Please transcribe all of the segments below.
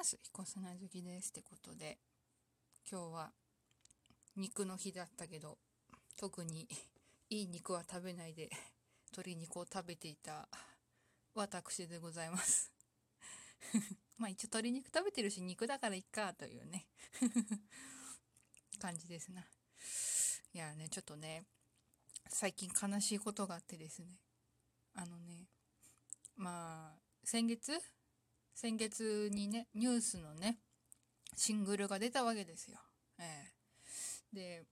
ます。彦砂好きです。ってことで、今日は肉の日だったけど、特に いい肉は食べないで、鶏肉を食べていた私でございます。まあ一応鶏肉食べてるし肉だからいっかというね 感じですな。いやね、ちょっとね、最近悲しいことがあってですね。あのね、まあ、先月先月にね、ニュースのね、シングルが出たわけですよ。ええで、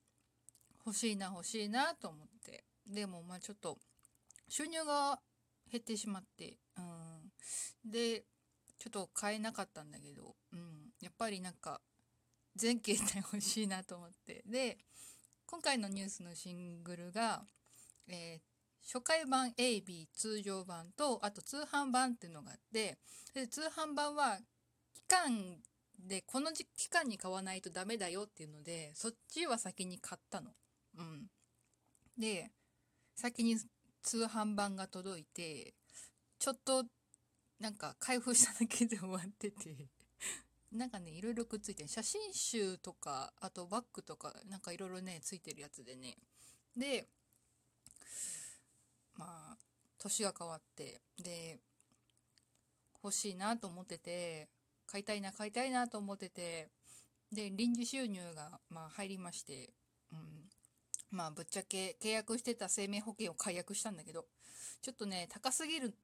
欲しいな欲しいなと思って。でもまあちょっと収入が減ってしまって、うん。で、ちょっと買えなかったんだけど、うん。やっぱりなんか全形態欲しいなと思って。で、今回のニュースのシングルが、えー初回版 AB 通常版とあと通販版っていうのがあってで通販版は期間でこの期間に買わないとダメだよっていうのでそっちは先に買ったの。うん、で先に通販版が届いてちょっとなんか開封しただけで終わっててなんかねいろいろくっついて写真集とかあとバッグとかなんかいろいろねついてるやつでね。でまあ年が変わってで欲しいなと思ってて買いたいな買いたいなと思っててで臨時収入がまあ入りまして、うん、まあぶっちゃけ契約してた生命保険を解約したんだけどちょっとね高すぎる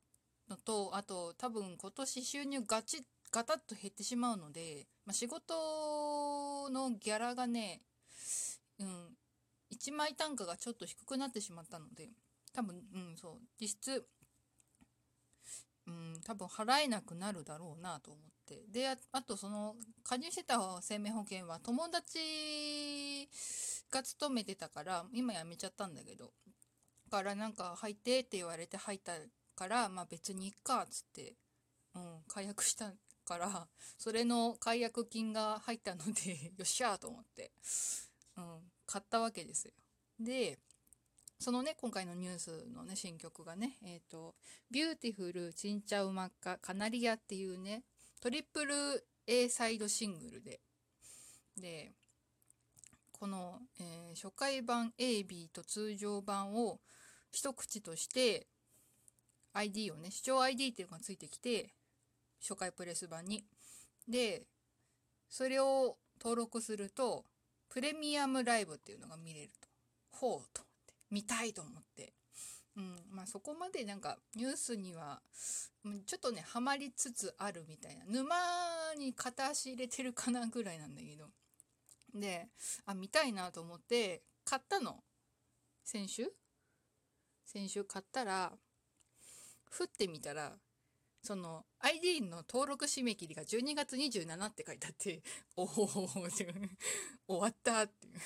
のとあと多分今年収入ガチガタッと減ってしまうので、まあ、仕事のギャラがね、うん、1枚単価がちょっと低くなってしまったので多分うんそう。実質うん多分払えなくなるだろうなと思って。でああとその加入してた生命保険は友達が勤めてたから今辞めちゃったんだけどからなんか入ってって言われて入ったからまあ別にいっかつって、うん、解約したからそれの解約金が入ったので よっしゃーと思って、うん、買ったわけですよ。でそのね今回のニュースのね新曲がねえっ、と「ビューティフルチンチャうまっかカナリア」っていうねトリプル A サイドシングルで。でこの、えー初回版 AB と通常版を一口として ID をね視聴 ID っていうのがついてきて初回プレス版に。でそれを登録するとプレミアムライブっていうのが見れると。ほうと。見たいと思って。うん。まあそこまでなんかニュースにはちょっとねハマりつつあるみたいな。沼に片足入れてるかなぐらいなんだけど。であ見たいなと思って買ったの。先週？先週買ったら振ってみたらその ID の登録締め切りが12月27って書いてあっておおって終わったっていう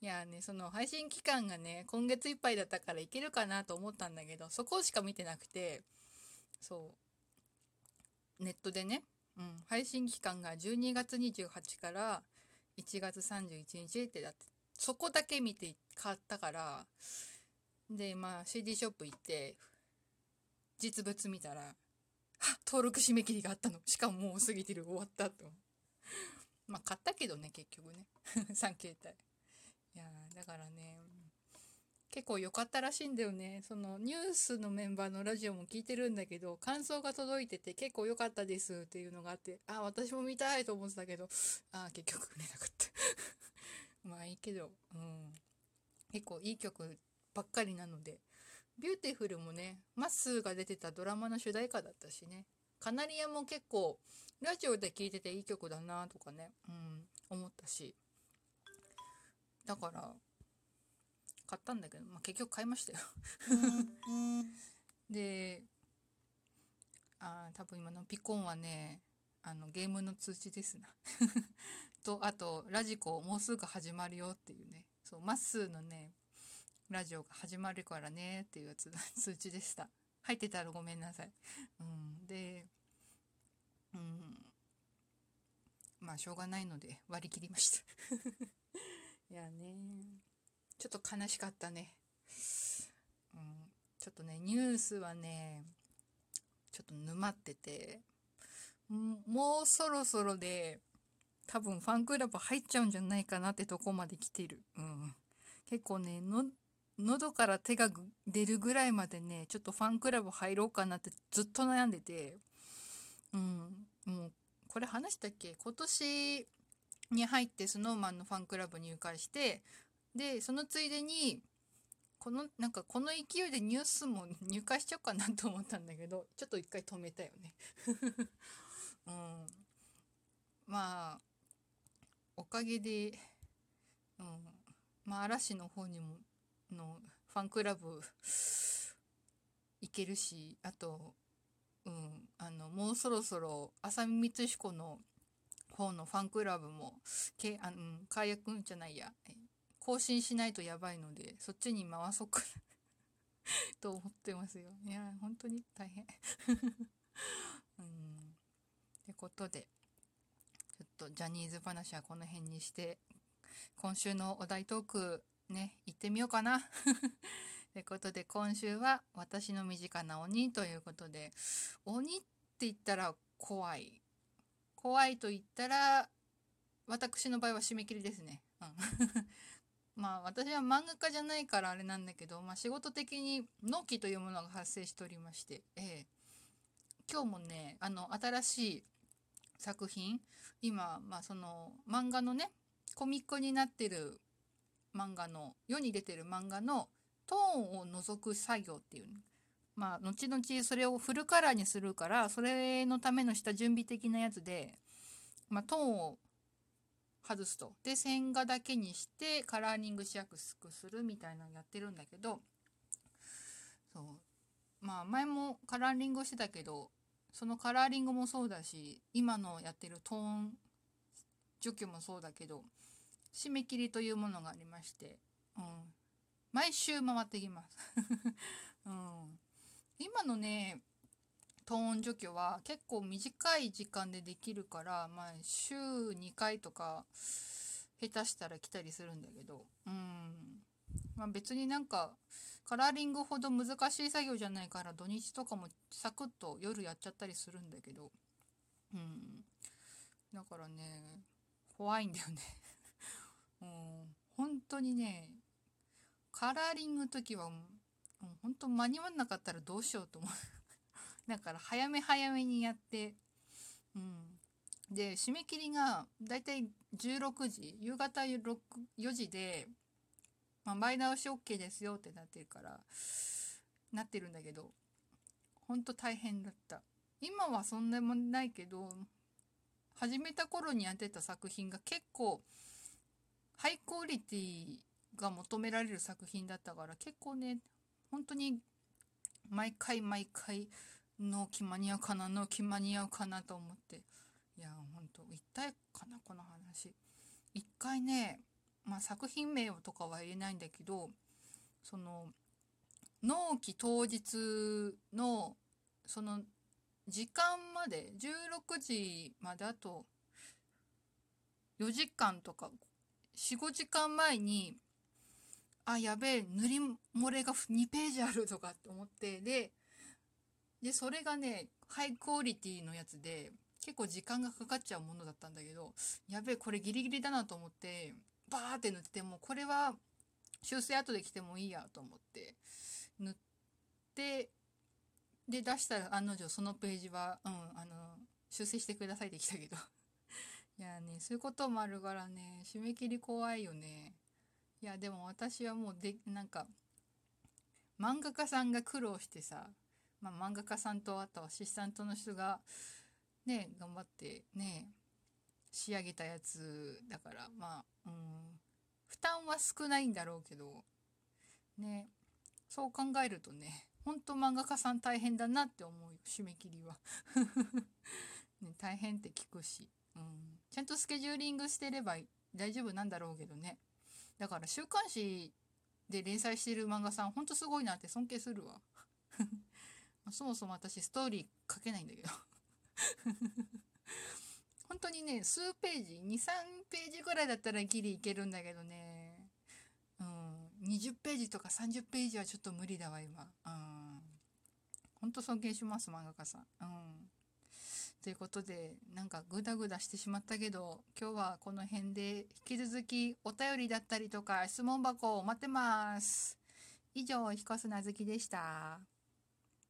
いやねその配信期間がね今月いっぱいだったからいけるかなと思ったんだけどそこしか見てなくてそう。ネットでね、うん、配信期間が12月28から1月31日ってだってそこだけ見て買ったからでまあ CD ショップ行って実物見たらあ登録締め切りがあったの。しかももう過ぎてる。終わったと。まあ買ったけどね結局ね。3形態いやだからね結構良かったらしいんだよね。そのニュースのメンバーのラジオも聞いてるんだけど感想が届いてて結構良かったですっていうのがあってあ私も見たいと思ってたけどあ結局売れなかった。まあいいけどうん。結構いい曲ばっかりなのでビューティフルもねまっすーが出てたドラマの主題歌だったしね。カナリアも結構ラジオで聴いてていい曲だなとかねうん思ったし。だから買ったんだけど、まあ、結局買いましたよ。であー多分今のピコンはねあのゲームの通知ですな。とあとラジコもうすぐ始まるよっていうね。そうまっすーのねラジオが始まるからねっていうやつ 通知でした。入ってたらごめんなさい、うん、でうん。まあしょうがないので割り切りましたやね。ちょっと悲しかったね、うん、ちょっとねニュースはねちょっと沼ってて。もうそろそろで多分ファンクラブ入っちゃうんじゃないかなってとこまで来てる。うん。結構ね、の、喉から手が出るぐらいまでね、ちょっとファンクラブ入ろうかなってずっと悩んでて、うん、もう、これ話したっけ？今年に入ってスノーマンのファンクラブ入会して、で、そのついでに、この、なんかこの勢いでニュースも 入会しちゃおうかなと思ったんだけど、ちょっと一回止めたよね。うん。まあ、おかげで、うん、まあ嵐の方にも、のファンクラブ行けるし、あと、うん、あの、もうそろそろ浅見光彦の方のファンクラブも、けあの解約じゃないや、更新しないとやばいので、そっちに回そうか と思ってますよ。いや、本当に大変。うん。ってことで、ちょっとジャニーズ話はこの辺にして、今週のお題トーク、ね、行ってみようかな。ということで、今週は私の身近な鬼ということで、鬼って言ったら怖い。怖いと言ったら、私の場合は締め切りですね。うん まあ私は漫画家じゃないからあれなんだけど、まあ仕事的に納期というものが発生しておりまして、ええ、今日もね、あの新しい作品、今、まあその漫画のね、コミックになってる漫画の、世に出てる漫画のトーンを除く作業っていう、まあ後々それをフルカラーにするから、それのためのした準備的なやつで、まあトーンを外すと。で、線画だけにしてカラーリングしやすくするみたいなのやってるんだけど、そう。まあ前もカラーリングをしてたけど、そのカラーリングもそうだし、今のやってるトーン除去もそうだけど、締め切りというものがありまして、うん。毎週回ってきます。うん。今のね、トーン除去は結構短い時間でできるから、まあ、週2回とか下手したら来たりするんだけど、うん。まあ、別になんかカラーリングほど難しい作業じゃないから土日とかもサクッと夜やっちゃったりするんだけど、うん。だからね、怖いんだよね うん。本当にね、カラーリングの時は、もう本当間に合わなかったらどうしようと思う だから早め早めにやって、うん。で、締め切りがだいたい16時、夕方4時で、まあ、前倒し OK ですよってなってるから、なってるんだけど、ほんと大変だった。今はそんなもんないけど、始めた頃にやってた作品が結構、ハイクオリティが求められる作品だったから結構ね、本当に毎回毎回納期間に合うかな納期間に合うかなと思って。いやほんと一体かなこの話。一回ねまあ作品名とかは言えないんだけどその納期当日のその時間まで16時まであと4時間とか45時間前にあやべえ塗り漏れが2ページあるとかって思ってでで、それがね、ハイクオリティのやつで、結構時間がかかっちゃうものだったんだけど、やべえ、これギリギリだなと思って、バーって塗ってもう、これは修正後で来てもいいやと思って、塗って、で、出したら案の定そのページは、うん、あの、修正してくださいって来たけど。いやね、そういうこともあるからね、締め切り怖いよね。いや、でも私はもうで、なんか、漫画家さんが苦労してさ、まあ、漫画家さんとあとアシスタントの人がね頑張ってね仕上げたやつだからまあうん負担は少ないんだろうけどねそう考えるとねほんと漫画家さん大変だなって思うよ締め切りは。ね、大変って聞くし、うん、ちゃんとスケジューリングしてれば大丈夫なんだろうけどね。だから週刊誌で連載してる漫画さんほんとすごいなって尊敬するわ そもそも私ストーリー書けないんだけど 本当にね、数ページ、2、3ページぐらいだったらギリいけるんだけどね、うん、20ページとか30ページはちょっと無理だわ、今。うん。ほんと尊敬します、漫画家さん。うん。ということでなんかグダグダしてしまったけど今日はこの辺で引き続きお便りだったりとか質問箱を待ってます。以上、彦砂月でした。